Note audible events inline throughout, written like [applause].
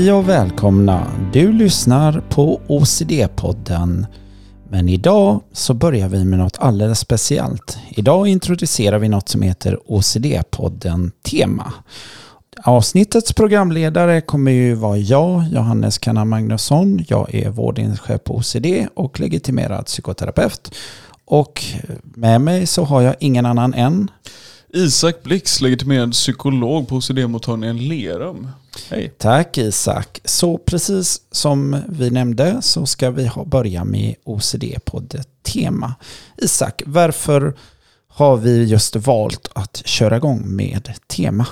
Hej och välkomna! Du lyssnar på OCD-podden. Men idag så börjar vi med något alldeles speciellt. Idag introducerar vi något som heter OCD-podden Tema. Avsnittets programledare kommer ju vara jag, Johannes Kanna Magnusson. Jag är vårdenhetschef på OCD och legitimerad psykoterapeut. Och med mig så har jag ingen annan än Isak Blix, legitimerad psykolog på OCD-mottagningen Lerum. Hej. Tack Isak. Så precis som vi nämnde så ska vi ha, börja med OCD-podden Tema. Isak, varför har vi just valt att köra igång med tema?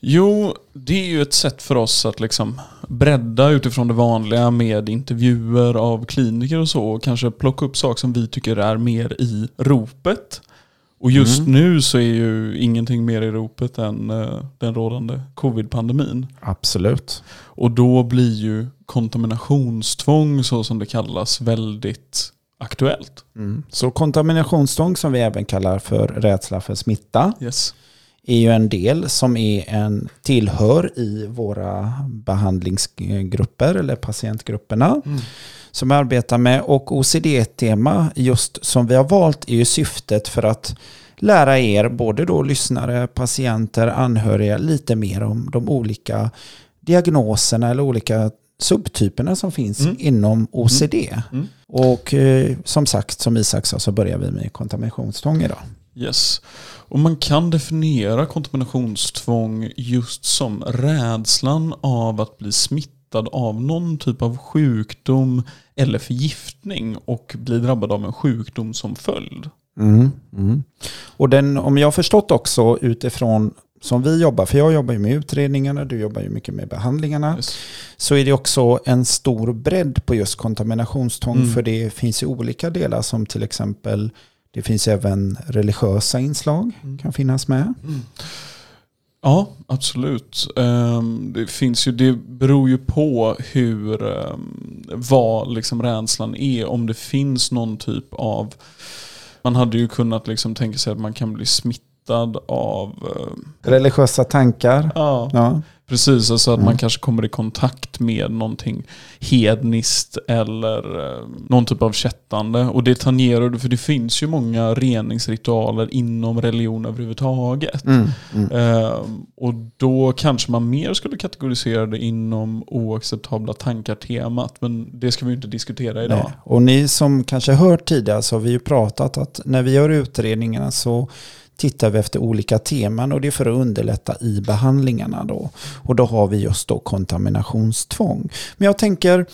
Jo, det är ju ett sätt för oss att liksom bredda utifrån det vanliga med intervjuer av kliniker och så och kanske plocka upp saker som vi tycker är mer i ropet. Och just mm. nu så är ju ingenting mer i ropet än uh, den rådande covid-pandemin. Absolut. Och då blir ju kontaminationstvång så som det kallas väldigt aktuellt. Mm. Så kontaminationstvång som vi även kallar för rädsla för smitta. Yes är ju en del som är en tillhör i våra behandlingsgrupper eller patientgrupperna mm. Som arbetar med. Och OCD-tema just som vi har valt är ju syftet för att lära er, både då lyssnare, patienter, anhöriga, lite mer om de olika diagnoserna eller olika subtyperna som finns mm. inom OCD. Mm. mm. Och eh, som sagt, som Isak sa, så börjar vi med kontaminationstvång idag. Yes. Och man kan definiera kontaminationstvång just som rädslan av att bli smittad av någon typ av sjukdom eller förgiftning och bli drabbad av en sjukdom som följd. Mm, mm. Och den, om jag har förstått också utifrån som vi jobbar, för jag jobbar ju med utredningarna, du jobbar ju mycket med behandlingarna, yes. så är det också en stor bredd på just kontaminationstvång, mm. för det finns ju olika delar som till exempel det finns även religiösa inslag, mm. kan finnas med. Mm. Ja, absolut. Ehm, det, finns ju, det beror ju på hur, ehm, vad liksom rädslan är. Om det finns någon typ av, man hade ju kunnat liksom tänka sig att man kan bli smittad av ehm, religiösa tankar. Ja. ja. Precis, alltså att mm. man kanske kommer i kontakt med någonting hedniskt eller eh, någon typ av kättande. Och det tangerar du, för det finns ju många reningsritualer inom religion överhuvudtaget. Mm. Mm. Eh, och då kanske man mer skulle kategorisera det inom oacceptabla tankar-temat. Men det ska vi ju inte diskutera idag. Nej. Och ni som kanske hört tidigare så har vi ju pratat att när vi gör utredningarna så tittar vi efter olika teman och det är för att underlätta i behandlingarna då. Och då har vi just då kontaminationstvång. Men jag tänker,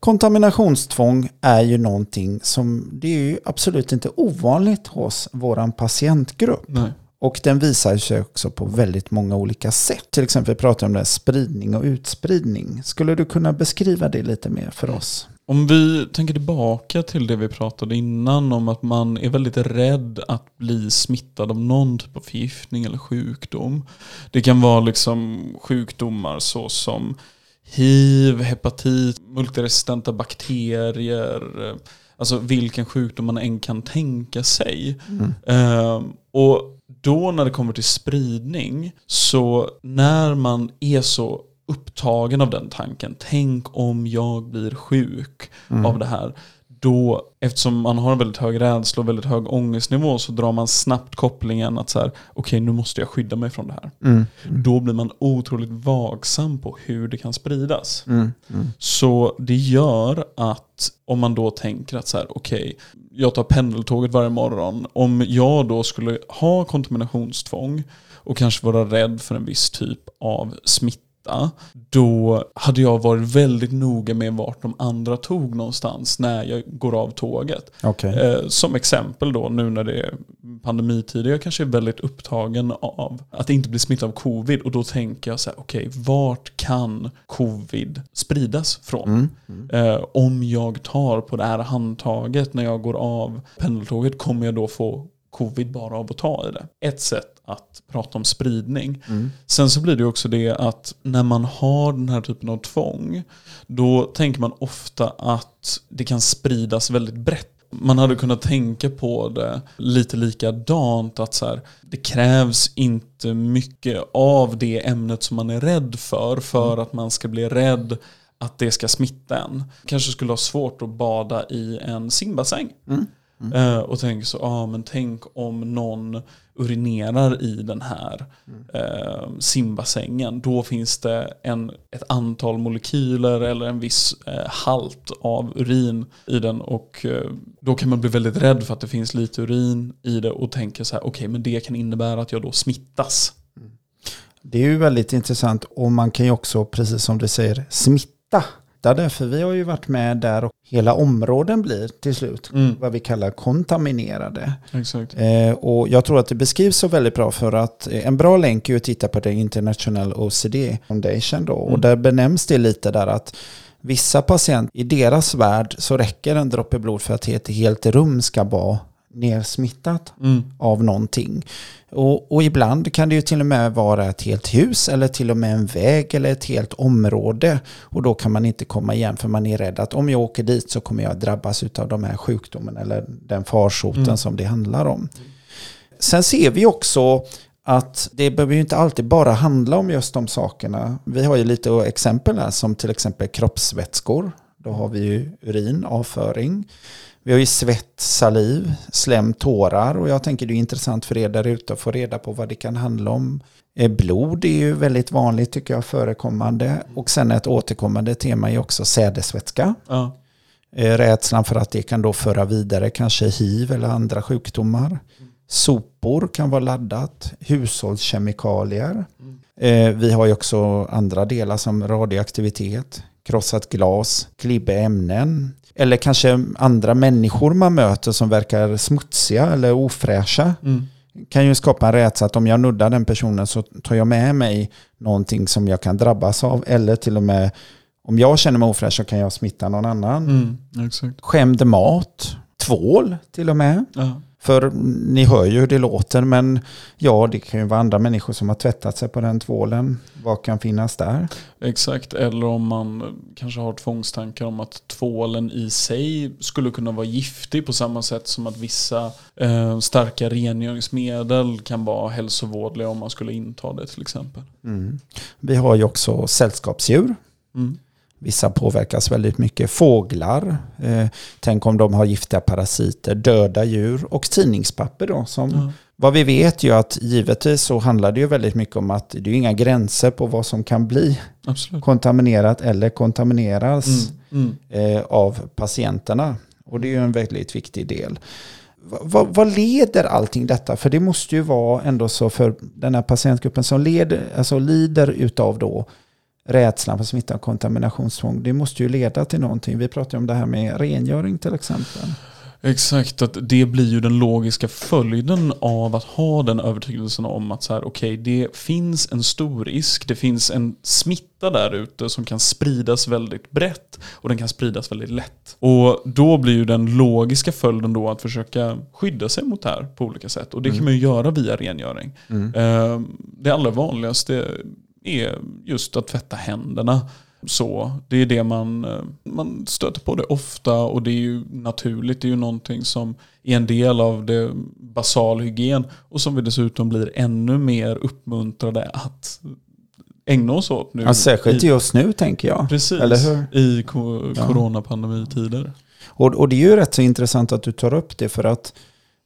kontaminationstvång är ju någonting som, det är ju absolut inte ovanligt hos våran patientgrupp. Nej. Och den visar sig också på väldigt många olika sätt. Till exempel pratar om det här spridning och utspridning. Skulle du kunna beskriva det lite mer för oss? Om vi tänker tillbaka till det vi pratade innan om att man är väldigt rädd att bli smittad av någon typ av förgiftning eller sjukdom. Det kan vara liksom sjukdomar såsom hiv, hepatit, multiresistenta bakterier, alltså vilken sjukdom man än kan tänka sig. Mm. Uh, och då när det kommer till spridning, så när man är så upptagen av den tanken. Tänk om jag blir sjuk mm. av det här. Då, eftersom man har en väldigt hög rädsla och väldigt hög ångestnivå så drar man snabbt kopplingen att så här, okej okay, nu måste jag skydda mig från det här. Mm. Mm. Då blir man otroligt vaksam på hur det kan spridas. Mm. mm. Så det gör att om man då tänker att så här, okej, okay, jag tar pendeltåget varje morgon. Om jag då skulle ha kontaminationstvång och kanske vara rädd för en viss typ av smitta då hade jag varit väldigt noga med vart de andra tog någonstans när jag går av tåget. Okay. Eh, som exempel då, nu när det är pandemitider, jag kanske är väldigt upptagen av att inte bli smittad av covid och då tänker jag så här, okej, okay, vart kan covid spridas från? Mm. Mm. Eh, om jag tar på det här handtaget när jag går av pendeltåget, kommer jag då få covid bara av att ta i det? Ett sätt att prata om spridning. Mm. Sen så blir det också det att när man har den här typen av tvång, då tänker man ofta att det kan spridas väldigt brett man hade kunnat tänka på det lite likadant. Att så här, det krävs inte mycket av det ämnet som man är rädd för för att man ska bli rädd att det ska smitta en. Kanske skulle ha svårt att bada i en simbassäng. Mm. Mm. och tänker så, ah, men tänk om någon urinerar i den här mm. eh, simbassängen. Då finns det en, ett antal molekyler eller en viss eh, halt av urin i den. Och eh, då kan man bli väldigt rädd för att det finns lite urin i det och tänka så här, okej okay, men det kan innebära att jag då smittas. Mm. Det är ju väldigt intressant och man kan ju också, precis som du säger, smitta hittade, för vi har ju varit med där och hela områden blir till slut mm. vad vi kallar kontaminerade. Exakt. Eh, och jag tror att det beskrivs så väldigt bra för att eh, en bra länk är att titta på det International OCD Foundation då. Mm. Och där benämns det lite där att vissa patienter, i deras värld så räcker en droppe blod för att ett helt rum ska vara nersmittat mm. av någonting. Och, och, ibland kan det ju till och med vara ett helt hus eller till och med en väg eller ett helt område. Och då kan man inte komma igen för man är rädd att om jag åker dit så kommer jag drabbas av de här sjukdomen eller den farsoten mm. som det handlar om. Sen ser vi också att det behöver ju inte alltid bara handla om just de sakerna. Vi har ju lite exempel här som till exempel kroppsvätskor. Då har vi ju urin, avföring. Vi har ju svett, saliv, slem, tårar och jag tänker det är intressant för er där ute att få reda på vad det kan handla om. Eh, blod är ju väldigt vanligt tycker jag förekommande och sen ett återkommande tema är också sädesvätska. Ja. Eh, rädslan för att det kan då föra vidare kanske hiv eller andra sjukdomar. Sopor kan vara laddat, hushållskemikalier. Mm. Vi har ju också andra delar som radioaktivitet, krossat glas, klibbiga ämnen, eller kanske andra människor man möter som verkar smutsiga eller ofräscha. Mm. Kan ju skapa en rädsla att om jag nuddar den personen så tar jag med mig någonting som jag kan drabbas av. Eller till och med om jag känner mig ofräsch så kan jag smitta någon annan. Mm, exakt. Skämd mat, tvål till och med. Ja. För ni hör ju hur det låter, men ja, det kan ju vara andra människor som har tvättat sig på den tvålen. Vad kan finnas där? Exakt, eller om man kanske har tvångstankar om att tvålen i sig skulle kunna vara giftig på samma sätt som att vissa eh, starka rengöringsmedel kan vara hälsovådliga om man skulle inta det till exempel. Mm. Vi har ju också sällskapsdjur. Mm. Vissa påverkas väldigt mycket. Fåglar, eh, tänk om de har giftiga parasiter, döda djur och tidningspapper då. Som, mm. Vad vi vet ju att givetvis så handlar det ju väldigt mycket om att det är inga gränser på vad som kan bli Absolut. kontaminerat eller kontamineras mm. Mm. Eh, av patienterna. Och det är ju en väldigt viktig del. Vad, vad, leder allting detta? För det måste ju vara ändå så för den här patientgruppen som leder, alltså lider utav då rädslan för smitta och kontaminationstvång. Det måste ju leda till någonting. Vi pratar om det här med rengöring till exempel. Exakt, att det blir ju den logiska följden av att ha den övertygelsen om att så här, okay, det finns en stor risk, det finns en smitta där ute som kan spridas väldigt brett och den kan spridas väldigt lätt. Och då blir ju den logiska följden då att försöka skydda sig mot det här på olika sätt. Och det mm. kan man ju göra via rengöring. Mm. Ehm, det allra vanligaste är just att tvätta händerna. Så Det är det man, man stöter på det ofta och det är ju naturligt. Det är ju någonting som är en del av det basal hygien och som vi dessutom blir ännu mer uppmuntrade att ägna oss åt nu. Ja, särskilt i, just nu tänker jag. Precis, Eller hur? i ko coronapandemitiden. Och, och det är ju rätt så intressant att du tar upp det för att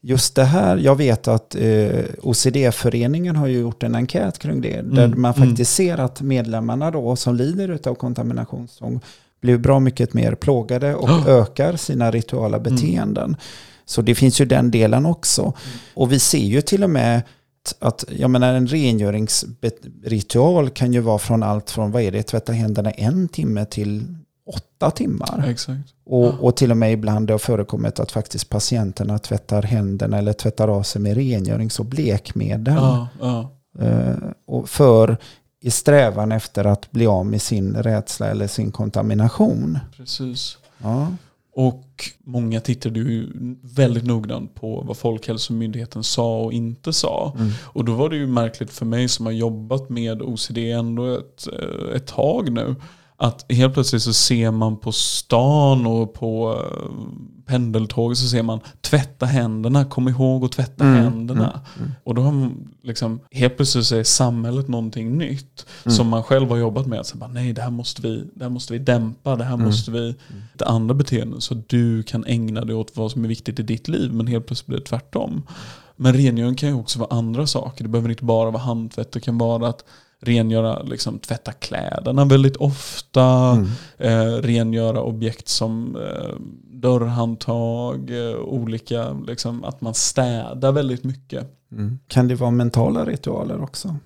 just det här, jag vet att eh, OCD-föreningen har ju gjort en enkät kring det, mm, där man mm. faktiskt mm. ser att medlemmarna då som lider av kontaminationsångest blir bra mycket mer plågade och oh. ökar sina rituala mm. beteenden. Mm. Så det finns ju den delen också. Mm. Och vi ser ju till och med att jag menar, en rengöringsritual kan ju vara från allt från, vad är det, tvätta händerna en timme till åtta timmar. Exakt. Och, ja. och till och med ibland det har förekommit att faktiskt patienterna tvättar händerna eller tvättar av sig med rengörings och blekmedel. Ja, ja. Uh, och för i strävan efter att bli av med sin rädsla eller sin kontamination. Precis. Ja. Och många tittade ju väldigt noggrant på vad Folkhälsomyndigheten sa och inte sa. Mm. Och då var det ju märkligt för mig som har jobbat med OCD ändå ett, eh, ett tag nu Att helt plötsligt så ser man på stan och på eh, pendeltåg så ser man tvätta händerna, kom ihåg att tvätta Mm, händerna. mm, mm. Och då har man liksom, helt plötsligt så är samhället någonting nytt Mm. som man själv har jobbat med. Så bara, nej, det här, måste vi, det här måste vi dämpa, det här Mm. måste vi... Det andra beteenden så du kan ägna dig åt vad som är viktigt i ditt liv men helt plötsligt blir det tvärtom. Men rengöring kan ju också vara andra saker. Det behöver inte bara vara handtvätt. Det kan vara att rengöra, liksom, tvätta kläderna väldigt ofta. Mm. Eh, rengöra objekt som eh, dörrhandtag, eh, olika, liksom, att man städar väldigt mycket. Mm. Kan det vara mentala ritualer också?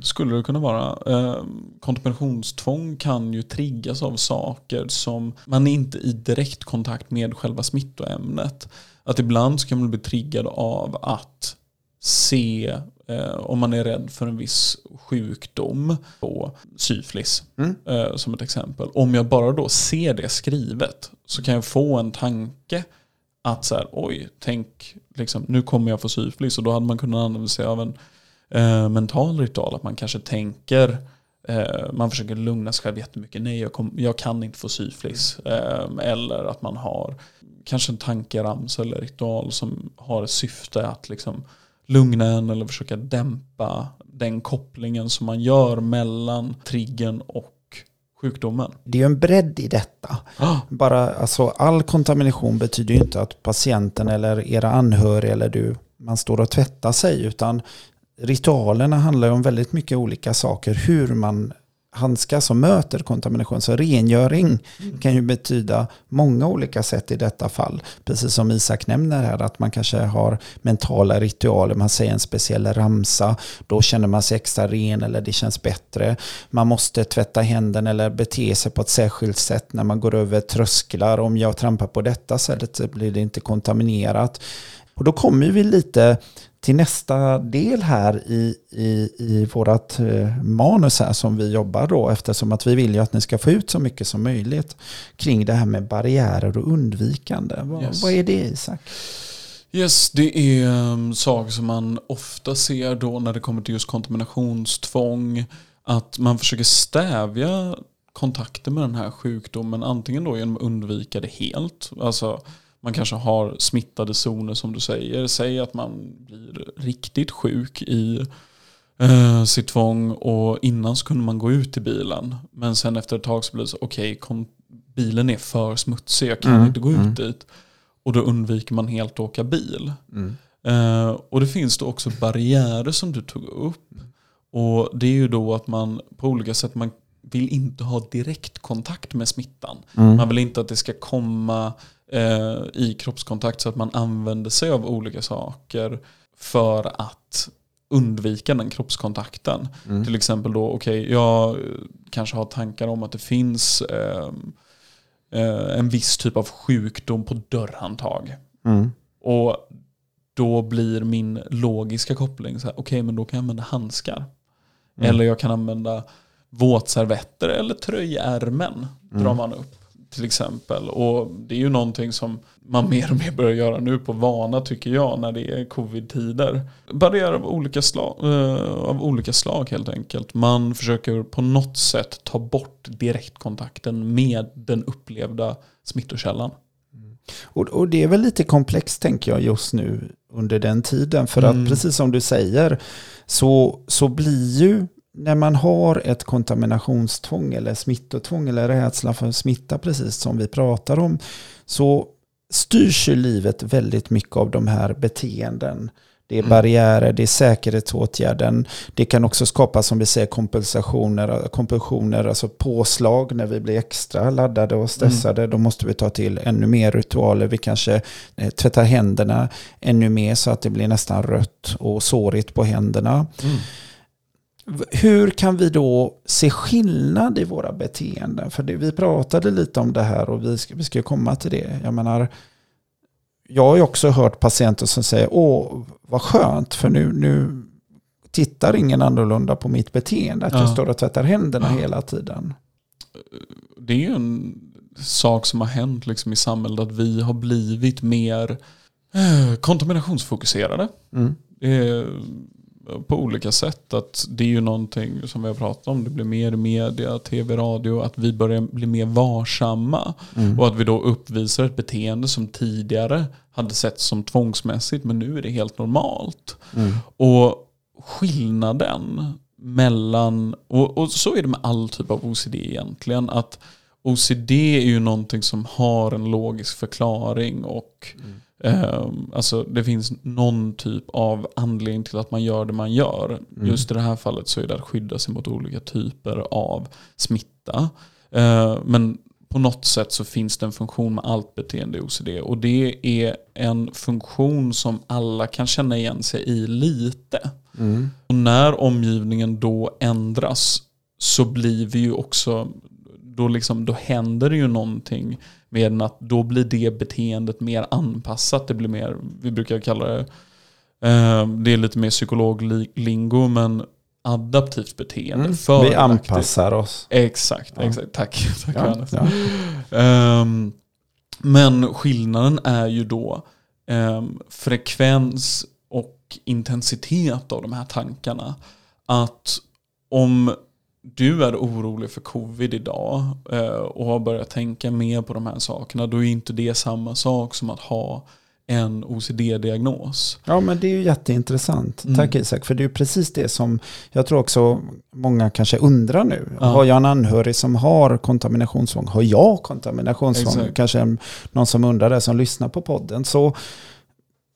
Skulle det kunna vara. Eh, kontemplationstvång kan ju triggas av saker som man är inte i direkt kontakt med själva smittoämnet. Att ibland så kan man bli triggad av att se eh, om man är rädd för en viss sjukdom på syflis Mm. eh, som ett exempel. Om jag bara då ser det skrivet så kan jag få en tanke att så här, oj, tänk, liksom, nu kommer jag få syfilis och då hade man kunnat använda sig av en eh, mental ritual. Att man kanske tänker, eh, man försöker lugna sig själv jättemycket. Nej, jag, kom, jag kan inte få syfilis. Eh, eller att man har kanske en tankeramsa eller ritual som har ett syfte att liksom lugna en eller försöka dämpa den kopplingen som man gör mellan triggen och sjukdomen. Det är ju en bredd i detta. Ah, [gasps] Bara, alltså, all kontamination betyder ju inte att patienten eller era anhöriga eller du, man står och tvättar sig, utan ritualerna handlar ju om väldigt mycket olika saker. Hur man handskas som möter kontamination. Så rengöring kan ju betyda många olika sätt i detta fall. Precis som Isak nämner här, att man kanske har mentala ritualer, man säger en speciell ramsa, då känner man sig extra ren eller det känns bättre. Man måste tvätta händerna eller bete sig på ett särskilt sätt när man går över trösklar. Om jag trampar på detta sättet så blir det inte kontaminerat. Och då kommer vi lite till nästa del här i, i, i vårt eh, manus här som vi jobbar då eftersom att vi vill ju att ni ska få ut så mycket som möjligt kring det här med barriärer och undvikande. Vad, Yes. vad är det Isak? Yes, det är um, saker som man ofta ser då när det kommer till just kontaminationstvång. Att man försöker stävja kontakten med den här sjukdomen. Antingen då genom att undvika det helt. Alltså man kanske har smittade zoner som du säger. Säg att man blir riktigt sjuk i eh, sitt tvång och innan så kunde man gå ut i bilen. Men sen efter ett tag så blir det så, okej, kom- bilen är för smutsig, jag kan Mm, inte gå ut mm. dit. Och då undviker man helt att åka bil. Eh, och det finns då också barriärer som du tog upp. Och det är ju då att man på olika sätt, man vill inte ha direktkontakt med smittan. Mm. Man vill inte att det ska komma eh, i kroppskontakt så att man använder sig av olika saker för att undvika den kroppskontakten. Mm. Till exempel då, okej, jag eh, kanske har tankar om att det finns ehm, eh, en viss typ av sjukdom på dörrhandtag. Mm. Och då blir min logiska koppling så här, okej men då kan jag använda handskar. Mm. Eller jag kan använda våtservetter eller tröjärmen drar Mm. man upp till exempel. Och det är ju någonting som man mer och mer börjar göra nu på vana tycker jag när det är covid-tider. Barriärer av olika, slag, eh, av olika slag helt enkelt. Man försöker på något sätt ta bort direktkontakten med den upplevda smittokällan. Och, och det är väl lite komplext tänker jag just nu under den tiden. För Mm. att precis som du säger så, så blir ju när man har ett kontaminationstvång eller smittotvång eller rädsla för smitta precis som vi pratar om så styrs ju livet väldigt mycket av de här beteenden. Det är Mm. barriärer, det är säkerhetsåtgärden. Det kan också skapa som vi säger kompensationer, kompulsioner, alltså påslag när vi blir extra laddade och stressade. Då måste vi ta till ännu mer ritualer. Vi kanske eh, tvättar händerna ännu mer så att det blir nästan rött och sårigt på händerna. V- Hur kan vi då se skillnad i våra beteenden? För det, vi pratade lite om det här och vi ska, vi ska komma till det. Jag menar, jag har ju också hört patienter som säger åh vad skönt för nu, nu tittar ingen annorlunda på mitt beteende. Att jag Ja. står och tvättar händerna Ja. hela tiden. det är ju en sak som har hänt liksom i samhället att vi har blivit mer eh, kontaminationsfokuserade. Mm. Är, på olika sätt. Att det är ju någonting som vi har pratat om. Det blir mer media, tv, radio. Att vi börjar bli mer varsamma. Mm. Och att vi då uppvisar ett beteende som tidigare hade sett som tvångsmässigt. Men nu är det helt normalt. Mm. Och skillnaden mellan, och, och, så är det med all typ av OCD egentligen. Att OCD är ju någonting som har en logisk förklaring och mm alltså det finns någon typ av anledning till att man gör det man gör. Mm. Just i det här fallet så är det att skydda sig mot olika typer av smitta. Uh, men på något sätt så finns det en funktion med allt beteende i OCD. Och det är en funktion som alla kan känna igen sig i lite. Mm. Och när omgivningen då ändras så blir vi ju också, då, liksom, då händer det ju någonting med att då blir det beteendet mer anpassat. Det blir mer, vi brukar kalla det, eh, det är lite mer psykologlingo, men adaptivt beteende. Mm. Vi anpassar oss. Exakt, ja. exakt. Tack. [laughs] Tack ja, ja. Um, men skillnaden är ju då um, frekvens och intensitet av de här tankarna. Att om du är orolig för covid idag eh, och har börjat tänka mer på de här sakerna, då är inte det samma sak som att ha en OCD-diagnos. Ja, men det är ju jätteintressant. Mm. Tack Isak, för det är ju precis det som jag tror också många kanske undrar nu. Ja. Har jag en anhörig som har kontaminationstvång? Har jag kontaminationstvång? Exakt. Kanske någon som undrar det som lyssnar på podden. Så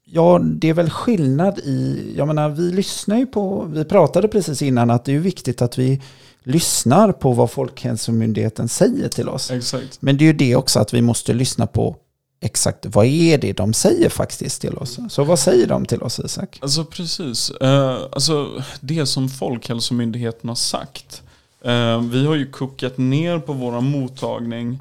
Ja, det är väl skillnad i, jag menar vi lyssnar ju på, vi pratade precis innan att det är viktigt att vi lyssnar på vad Folkhälsomyndigheten säger till oss. Exakt. Men det är ju det också att vi måste lyssna på exakt vad är det de säger faktiskt till oss. Så vad säger de till oss Isak? Alltså precis, uh, alltså det som Folkhälsomyndigheten har sagt. Uh, vi har ju kokat ner på vår mottagning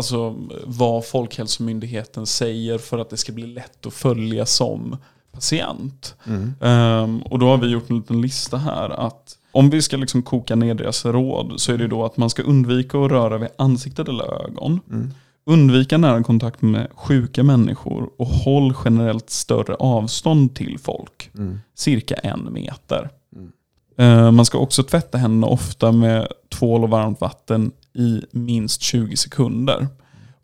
alltså, vad Folkhälsomyndigheten säger för att det ska bli lätt att följa som patient. Mm. Um, och då har vi gjort en liten lista här att om vi ska liksom koka ner deras råd så är det då att man ska undvika att röra vid ansiktet eller ögon. Mm. Undvika nära kontakt med sjuka människor och håll generellt större avstånd till folk. Mm. Cirka en meter. Uh, man ska också tvätta händerna ofta med tvål och varmt vatten i minst 20 sekunder.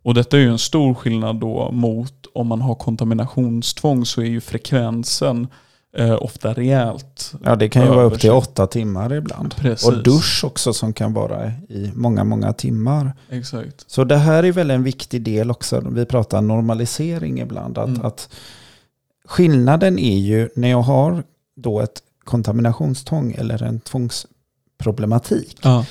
Och detta är ju en stor skillnad då mot om man har kontaminationstvång så är ju frekvensen eh, ofta rejält Ja det kan ju vara upp till åtta timmar ibland. Precis. Och dusch också som kan vara i många, många timmar. Exakt. Så det här är väl en viktig del också. Vi pratar normalisering ibland. Att, mm. att skillnaden är ju när jag har då ett kontaminationstvång eller en tvångsproblematik. Ja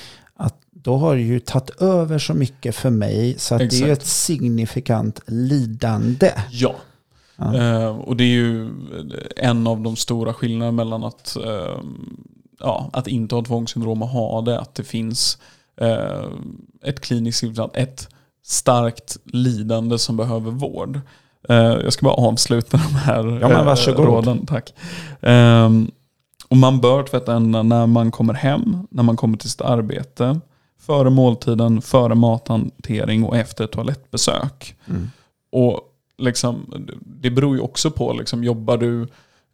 då har det ju tagit över så mycket för mig så att Exakt. det är ett signifikant lidande. Ja. ja. Eh, och det är ju en av de stora skillnaderna mellan att, eh, ja, att inte ha tvångssyndrom och ha det. Att det finns eh, ett kliniskt ett starkt lidande som behöver vård. Eh, jag ska bara avsluta de här ja, men varsågod. råden. Tack. Ehm, och man bör tvätta händerna när man kommer hem, när man kommer till sitt arbete Före måltiden, före mathantering och efter toalettbesök. Mm. Och liksom, det beror ju också på, liksom, jobbar du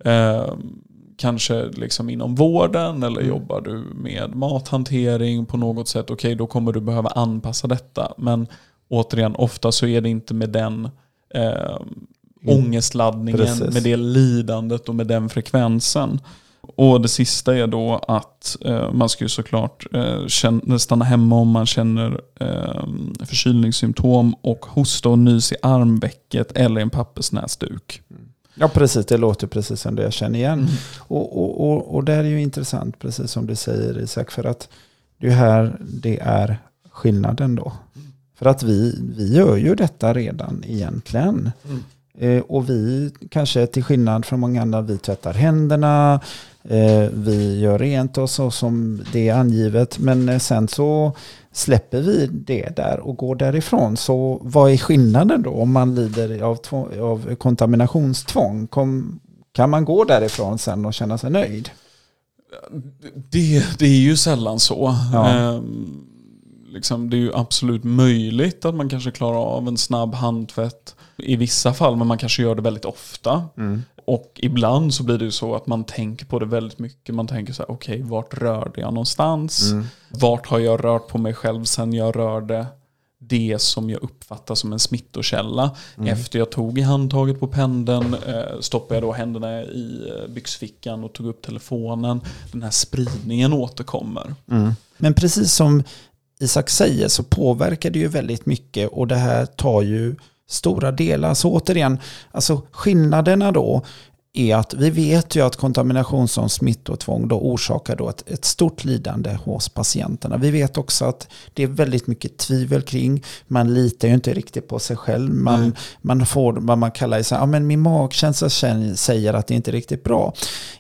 eh, kanske liksom inom vården eller mm. jobbar du med mathantering på något sätt, okej okay, då kommer du behöva anpassa detta. Men återigen, ofta så är det inte med den eh, ångestladdningen, Precis. med det lidandet och med den frekvensen. Och det sista är då att eh, man ska ju såklart eh, känna, stanna hemma om man känner eh, förkylningssymptom och hosta och nys i armvecket eller en pappersnäsduk. Ja precis, det låter precis som det jag känner igen. Mm. Och, och, och, och det är ju intressant, precis som du säger Isak, för att det är här det är skillnaden då. Mm. För att vi, vi gör ju detta redan egentligen. Mm. Eh, och vi kanske till skillnad från många andra, vi tvättar händerna, eh, vi gör rent oss så som det är angivet. Men eh, sen så släpper vi det där och går därifrån. Så vad är skillnaden då om man lider av, av kontaminationstvång? Kom, kan man gå därifrån sen och känna sig nöjd? Det, det är ju sällan så. Ja. Ehm, liksom, det är ju absolut möjligt att man kanske klarar av en snabb handtvätt i vissa fall, men man kanske gör det väldigt ofta. Mm. och ibland så blir det ju så att man tänker på det väldigt mycket. Man tänker så här, okej, okay, vart rörde jag någonstans? Mm. Vart har jag rört på mig själv sen jag rörde det som jag uppfattar som en smittokälla. Mm. Efter jag tog i handtaget på pendeln eh, stoppade jag då händerna i eh, byxfickan och tog upp telefonen. Den här spridningen återkommer. Mm. Men precis som Isak säger så påverkar det ju väldigt mycket och det här tar ju stora delar. Så återigen, alltså skillnaderna då är att vi vet ju att kontamination som smittotvång då orsakar då ett, ett, stort lidande hos patienterna. Vi vet också att det är väldigt mycket tvivel kring. Man litar ju inte riktigt på sig själv. Man, man får vad man kallar så här, ja, men min magkänsla säger att det inte är riktigt bra.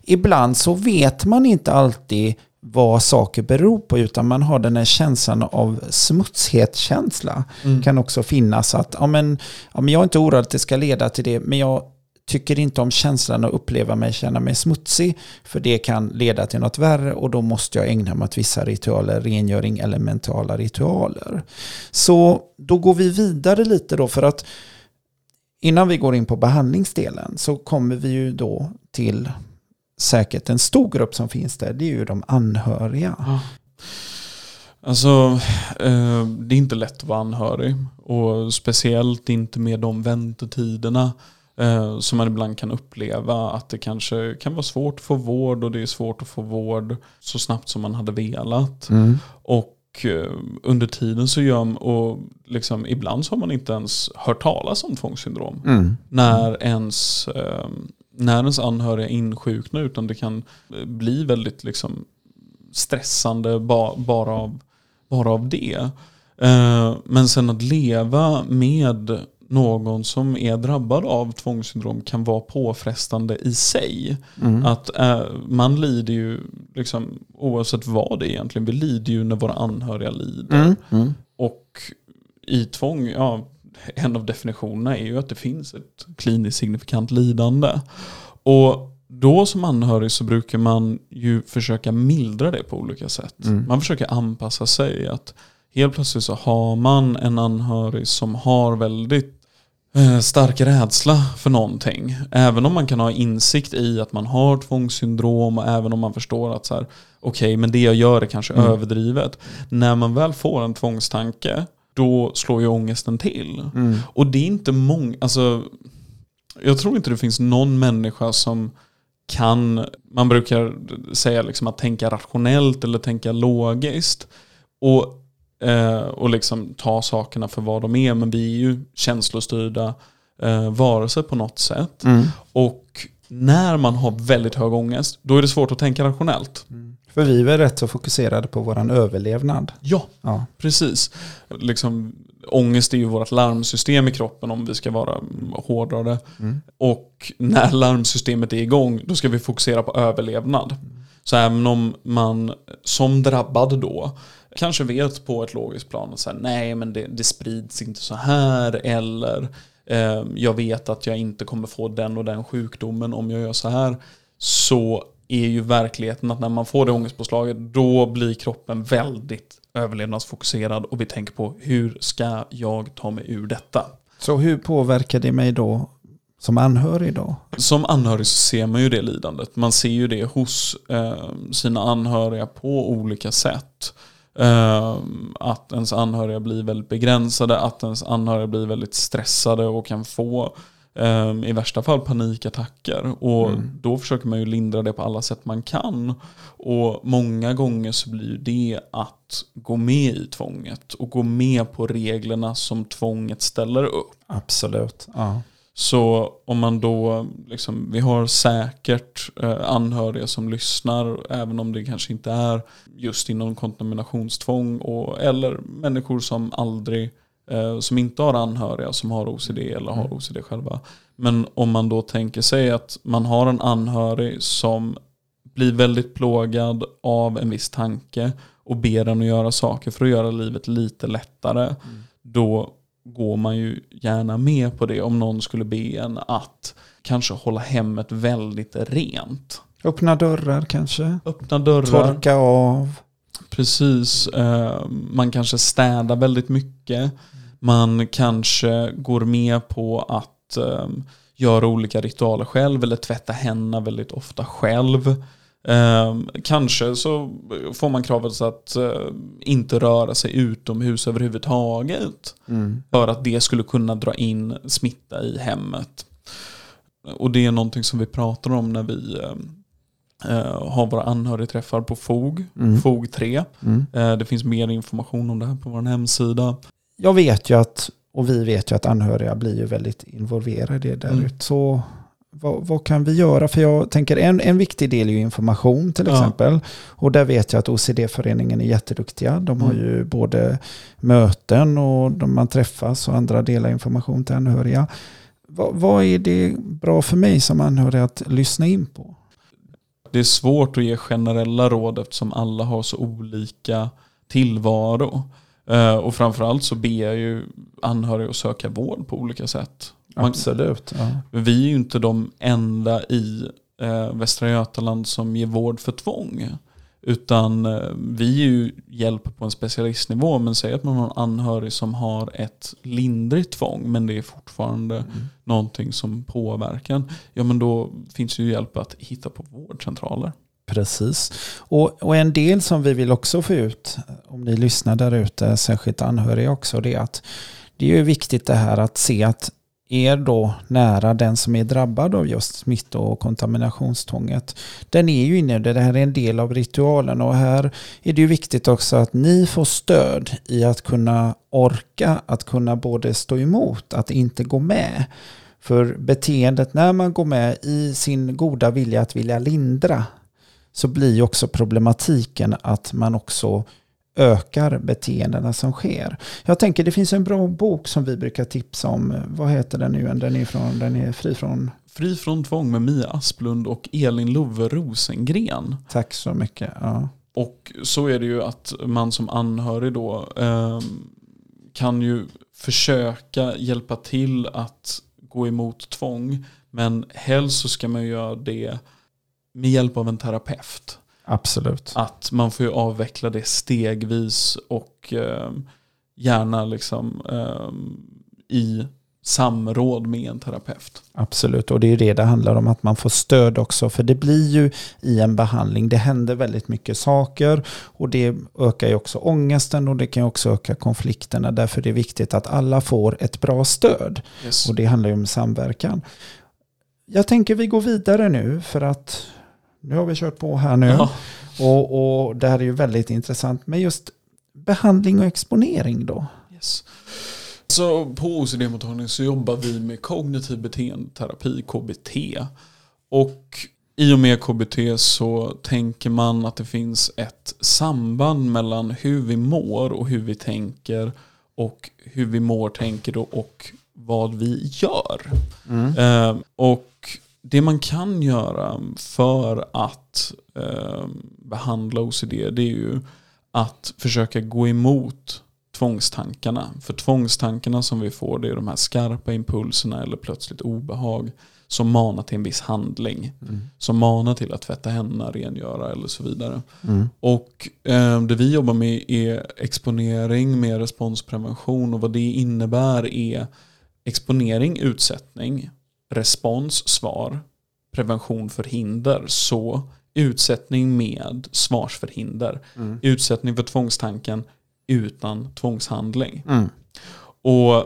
Ibland så vet man inte alltid vad saker beror på utan man har den här känslan av smutshetskänsla. Mm. kan också finnas att ja, men, ja, men jag är inte orolig att det ska leda till det men jag tycker inte om känslan att uppleva mig känna mig smutsig för det kan leda till något värre och då måste jag ägna mig åt vissa ritualer, rengöring eller mentala ritualer. Så då går vi vidare lite då för att innan vi går in på behandlingsdelen så kommer vi ju då till säkert en stor grupp som finns där, det är ju de anhöriga. Ja. Alltså, eh, det är inte lätt att vara anhörig. Och speciellt inte med de väntetiderna eh, som man ibland kan uppleva. Att det kanske kan vara svårt att få vård och det är svårt att få vård så snabbt som man hade velat. Mm. Och eh, under tiden så gör man, och liksom, ibland så har man inte ens hört talas om tvångssyndrom. Mm. När ens eh, när ens anhöriga insjuknar utan det kan eh, bli väldigt liksom stressande ba, bara, av, bara av det. Eh, men sen att leva med någon som är drabbad av tvångssyndrom kan vara påfrestande i sig. Mm. Att äh, Man lider ju, liksom, oavsett vad det är egentligen, vi lider ju när våra anhöriga lider. Mm. Mm. Och i tvång, ja, [laughs] en av definitionerna är ju att det finns ett kliniskt signifikant lidande. Och då som anhörig så brukar man ju försöka mildra det på olika sätt. Mm. Man försöker anpassa sig. att Helt plötsligt så har man en anhörig som har väldigt eh, stark rädsla för någonting. Även om man kan ha insikt i att man har tvångssyndrom och även om man förstår att så här, okej, okay, men det jag gör är kanske mm. överdrivet. När man väl får en tvångstanke då slår ju ångesten till. Mm. Och det är inte många, alltså jag tror inte det finns någon människa som kan, man brukar säga liksom att tänka rationellt eller tänka logiskt. Och, eh, och liksom ta sakerna för vad de är. Men vi är ju känslostyrda eh, varelser på något sätt. Mm. Och när man har väldigt hög ångest, då är det svårt att tänka rationellt. Mm. För vi är väl rätt så fokuserade på vår överlevnad. Ja, ja. precis. Liksom, ångest är ju vårt larmsystem i kroppen om vi ska vara hårdare. Mm. Och när larmsystemet är igång, då ska vi fokusera på överlevnad. Mm. Så även om man som drabbad då kanske vet på ett logiskt plan att nej men det, det sprids inte så här eller eh, jag vet att jag inte kommer få den och den sjukdomen om jag gör så här. Så är ju verkligheten att när man får det ångestpåslaget då blir kroppen väldigt överlevnadsfokuserad och vi tänker på hur ska jag ta mig ur detta. Så hur påverkar det mig då som anhörig då? Som anhörig så ser man ju det lidandet. Man ser ju det hos eh, sina anhöriga på olika sätt. Eh, att ens anhöriga blir väldigt begränsade, att ens anhöriga blir väldigt stressade och kan få Um, I värsta fall panikattacker. Och mm. då försöker man ju lindra det på alla sätt man kan. Och många gånger så blir det att gå med i tvånget och gå med på reglerna som tvånget ställer upp. Absolut. Ja. Så om man då, liksom, vi har säkert eh, anhöriga som lyssnar, även om det kanske inte är just inom kontaminationstvång, och, eller människor som aldrig Eh, som inte har anhöriga som har OCD eller har mm. OCD själva. Men om man då tänker sig att man har en anhörig som blir väldigt plågad av en viss tanke och ber den att göra saker för att göra livet lite lättare. Mm. Då går man ju gärna med på det om någon skulle be en att kanske hålla hemmet väldigt rent. Öppna dörrar kanske? Öppna dörrar. Torka av. Precis. Eh, man kanske städar väldigt mycket. Man kanske går med på att um, göra olika ritualer själv eller tvätta händerna väldigt ofta själv. Eh, kanske så får man kravet att eh, inte röra sig utomhus överhuvudtaget. Mm. För att det skulle kunna dra in smitta i hemmet. Och det är någonting som vi pratar om när vi eh, eh, har våra anhörigträffar på FOG, Mm. FOG 3. Mm. Eh, det finns mer information om det här på vår hemsida. Jag vet ju att, och vi vet ju att anhöriga blir ju väldigt involverade där Mm. ute. Så vad, vad kan vi göra? För jag tänker en, en viktig del är ju information till Ja. exempel. Och där vet jag att OCD-föreningen är jätteduktiga. De har Mm. ju både möten och de man träffas och andra delar information till anhöriga. Vad, vad är det bra för mig som anhörig att lyssna in på? Det är svårt att ge generella råd eftersom alla har så olika tillvaro. Eh, och framförallt så ber ju anhöriga att söka vård på olika sätt. Man- Absolut. Ja. Vi är ju inte de enda i eh, Västra Götaland som ger vård för tvång. Utan eh, vi är ju hjälp på en specialistnivå. Men säg att man har en anhörig som har ett lindrigt tvång men det är fortfarande Mm. någonting som påverkar. Ja men då finns det ju hjälp att hitta på vårdcentraler. Precis. Och, och en del som vi vill också få ut, om ni lyssnar där ute, särskilt anhöriga också, det är att det är ju viktigt det här att se att er då nära den som är drabbad av just smitt och kontaminationstvånget, den är ju inne det, det här är en del av ritualen och här är det ju viktigt också att ni får stöd i att kunna orka, att kunna både stå emot, att inte gå med. För beteendet när man går med i sin goda vilja att vilja lindra så blir ju också problematiken att man också ökar beteendena som sker. Jag tänker det finns en bra bok som vi brukar tipsa om. Vad heter den nu? Den är, från, den är fri från... Fri från tvång med Mia Asplund och Elin Love Rosengren. Tack så mycket. Ja. Och så är det ju att man som anhörig då eh, kan ju försöka hjälpa till att gå emot tvång. Men helst så ska man göra det med hjälp av en terapeut. Absolut. Att man får ju avveckla det stegvis och eh, gärna liksom eh, i samråd med en terapeut. Absolut, och det är ju det det handlar om, att man får stöd också. För det blir ju i en behandling, det händer väldigt mycket saker och det ökar ju också ångesten och det kan ju också öka konflikterna. Därför är det viktigt att alla får ett bra stöd. Yes. Och det handlar ju om samverkan. Jag tänker vi går vidare nu för att nu har vi kört på här nu. Ja. Och, och det här är ju väldigt intressant. Men just behandling och exponering då? Yes. Så på OCD-mottagningen så jobbar vi med kognitiv beteendeterapi, KBT. Och i och med KBT så tänker man att det finns ett samband mellan hur vi mår och hur vi tänker och hur vi mår, tänker och vad vi gör. Eh, och det man kan göra för att eh, behandla OCD det är ju att försöka gå emot tvångstankarna. För tvångstankarna som vi får det är de här skarpa impulserna eller plötsligt obehag som manar till en viss handling. Som manar till att tvätta händerna, rengöra eller så vidare. Mm. Och eh, det vi jobbar med är exponering med responsprevention och vad det innebär är exponering, utsättning, respons, svar, prevention, förhinder. Så utsättning med svarsförhinder. Mm. Utsättning för tvångstanken utan tvångshandling. Mm. Och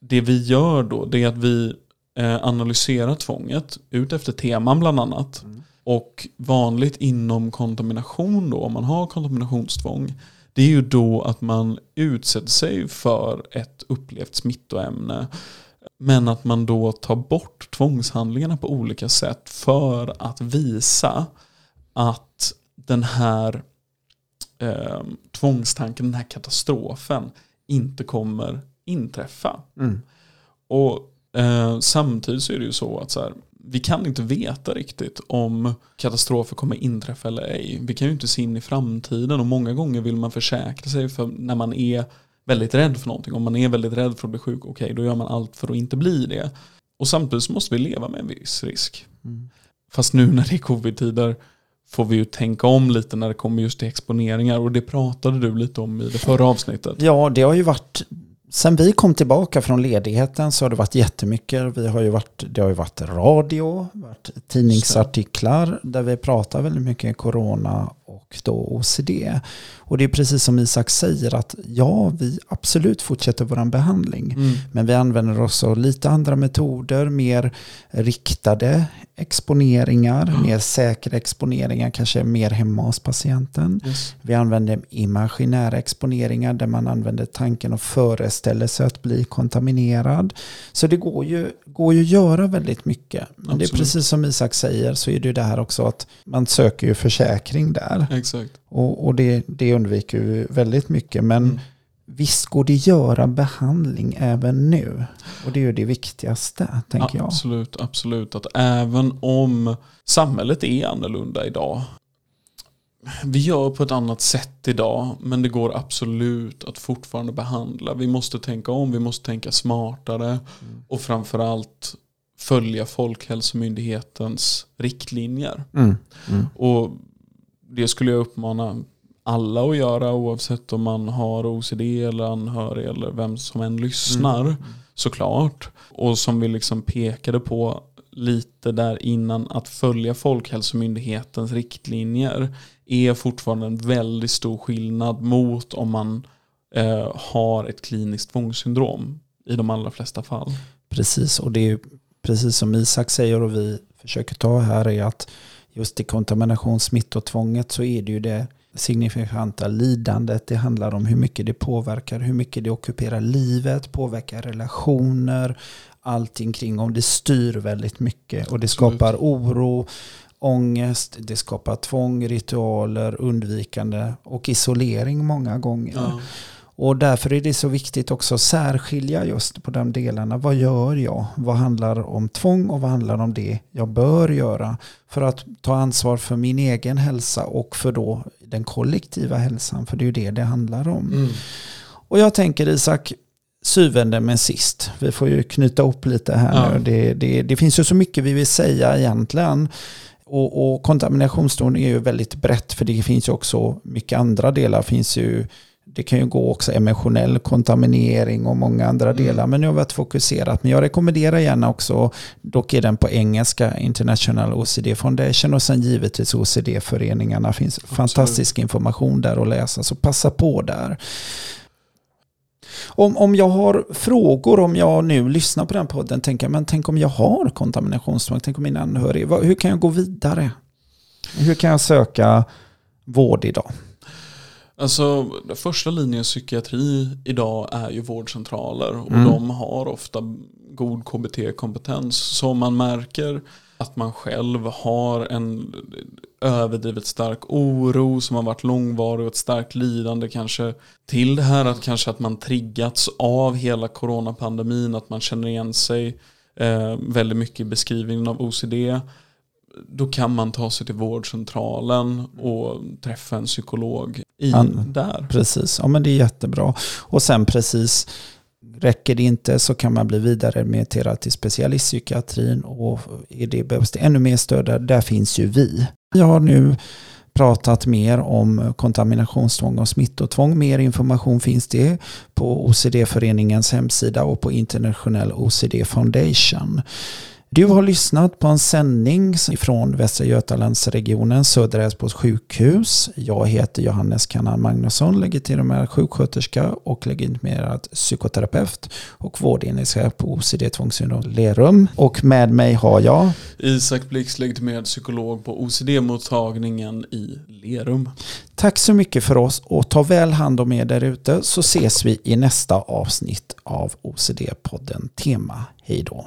det vi gör då det är att vi eh, analyserar tvånget ut efter teman bland annat. Mm. Och vanligt inom kontamination då, om man har kontaminationstvång, det är ju då att man utsätter sig för ett upplevt smittoämne. Men att man då tar bort tvångshandlingarna på olika sätt för att visa att den här eh, tvångstanken, den här katastrofen inte kommer inträffa. Mm. Och eh, samtidigt så är det ju så att så här, vi kan inte veta riktigt om katastrofer kommer inträffa eller ej. Vi kan ju inte se in i framtiden och många gånger vill man försäkra sig för när man är väldigt rädd för någonting. Om man är väldigt rädd för att bli sjuk, okej då gör man allt för att inte bli det. Och samtidigt så måste vi leva med en viss risk. Mm. Fast nu när det är covid-tider får vi ju tänka om lite när det kommer just till exponeringar och det pratade du lite om i det förra avsnittet. Ja, det har ju varit sen vi kom tillbaka från ledigheten så har det varit jättemycket. Vi har ju varit, det har ju varit radio, varit tidningsartiklar där vi pratar väldigt mycket corona och då OCD. Och det är precis som Isak säger att ja, vi absolut fortsätter vår behandling. Mm. Men vi använder också lite andra metoder, mer riktade exponeringar, mm. mer säkra exponeringar, kanske mer hemma hos patienten. Yes. Vi använder imaginära exponeringar där man använder tanken och föreställer sig att bli kontaminerad. Så det går ju, går ju att göra väldigt mycket. Men Absolut. det är precis som Isak säger så är det ju det här också att man söker ju försäkring där. Exakt. Och, och det, det undviker vi väldigt mycket. Men mm. visst går det göra behandling även nu. Och det är ju det viktigaste, tänker jag. Absolut, absolut. Att även om samhället är annorlunda idag. Vi gör på ett annat sätt idag, men det går absolut att fortfarande behandla. Vi måste tänka om, vi måste tänka smartare mm. och framförallt följa Folkhälsomyndighetens riktlinjer. Mm. Mm. Och det skulle jag uppmana alla att göra oavsett om man har OCD eller anhörig eller vem som än lyssnar. Mm. Såklart. Och som vi liksom pekade på lite där innan att följa Folkhälsomyndighetens riktlinjer är fortfarande en väldigt stor skillnad mot om man eh, har ett kliniskt tvångssyndrom i de allra flesta fall. Precis, och det är precis som Isak säger och vi försöker ta här är att just i kontaminationssmittotvånget så är det ju det signifikanta lidandet. Det handlar om hur mycket det påverkar, hur mycket det ockuperar livet, påverkar relationer, allting kring om det styr väldigt mycket och det skapar oro, ångest, det skapar tvång, ritualer, undvikande och isolering många gånger. Ja. Och därför är det så viktigt också att särskilja just på de delarna. Vad gör jag? Vad handlar om tvång och vad handlar om det jag bör göra? För att ta ansvar för min egen hälsa och för då den kollektiva hälsan. För det är ju det det handlar om. Mm. Och jag tänker Isak, syvende men sist. Vi får ju knyta upp lite här ja. nu. Det, det, det, finns ju så mycket vi vill säga egentligen. Och, och kontaminationsdon är ju väldigt brett för det finns ju också mycket andra delar. Det finns ju det kan ju gå också emotionell kontaminering och många andra mm. delar. Men nu har vi varit fokuserat. Men jag rekommenderar gärna också, dock är den på engelska, International OCD Foundation och sen givetvis OCD-föreningarna. finns Absolut. fantastisk information där att läsa, så passa på där. Om, om jag har frågor, om jag nu lyssnar på den podden, tänker men tänk om jag har kontaminationstvång, tänk om min anhörig, hur kan jag gå vidare? Hur kan jag söka vård idag? Alltså första linjen psykiatri idag är ju vårdcentraler och mm. de har ofta god KBT-kompetens. Så om man märker att man själv har en överdrivet stark oro som har varit långvarig och ett starkt lidande kanske till det här att kanske att man triggats av hela coronapandemin, att man känner igen sig eh, väldigt mycket i beskrivningen av OCD då kan man ta sig till vårdcentralen och träffa en psykolog i, Han, där. Precis, ja men det är jättebra. Och sen precis, räcker det inte så kan man bli vidare remitterad till specialistpsykiatrin och är det, behövs det ännu mer stöd där, där finns ju vi. Vi har nu pratat mer om kontaminationstvång och smittotvång. Mer information finns det på OCD-föreningens hemsida och på International OCD Foundation. Du har lyssnat på en sändning från Västra Götalandsregionen, Södra Älvsborgs sjukhus. Jag heter Johannes Kannan Magnusson, legitimerad sjuksköterska och legitimerad psykoterapeut och vårdinriktad på OCD-tvångssyndrom Lerum. Och med mig har jag Isak Blix, legitimerad psykolog på OCD-mottagningen i Lerum. Tack så mycket för oss och ta väl hand om er där ute så ses vi i nästa avsnitt av OCD-podden Tema. Hej då!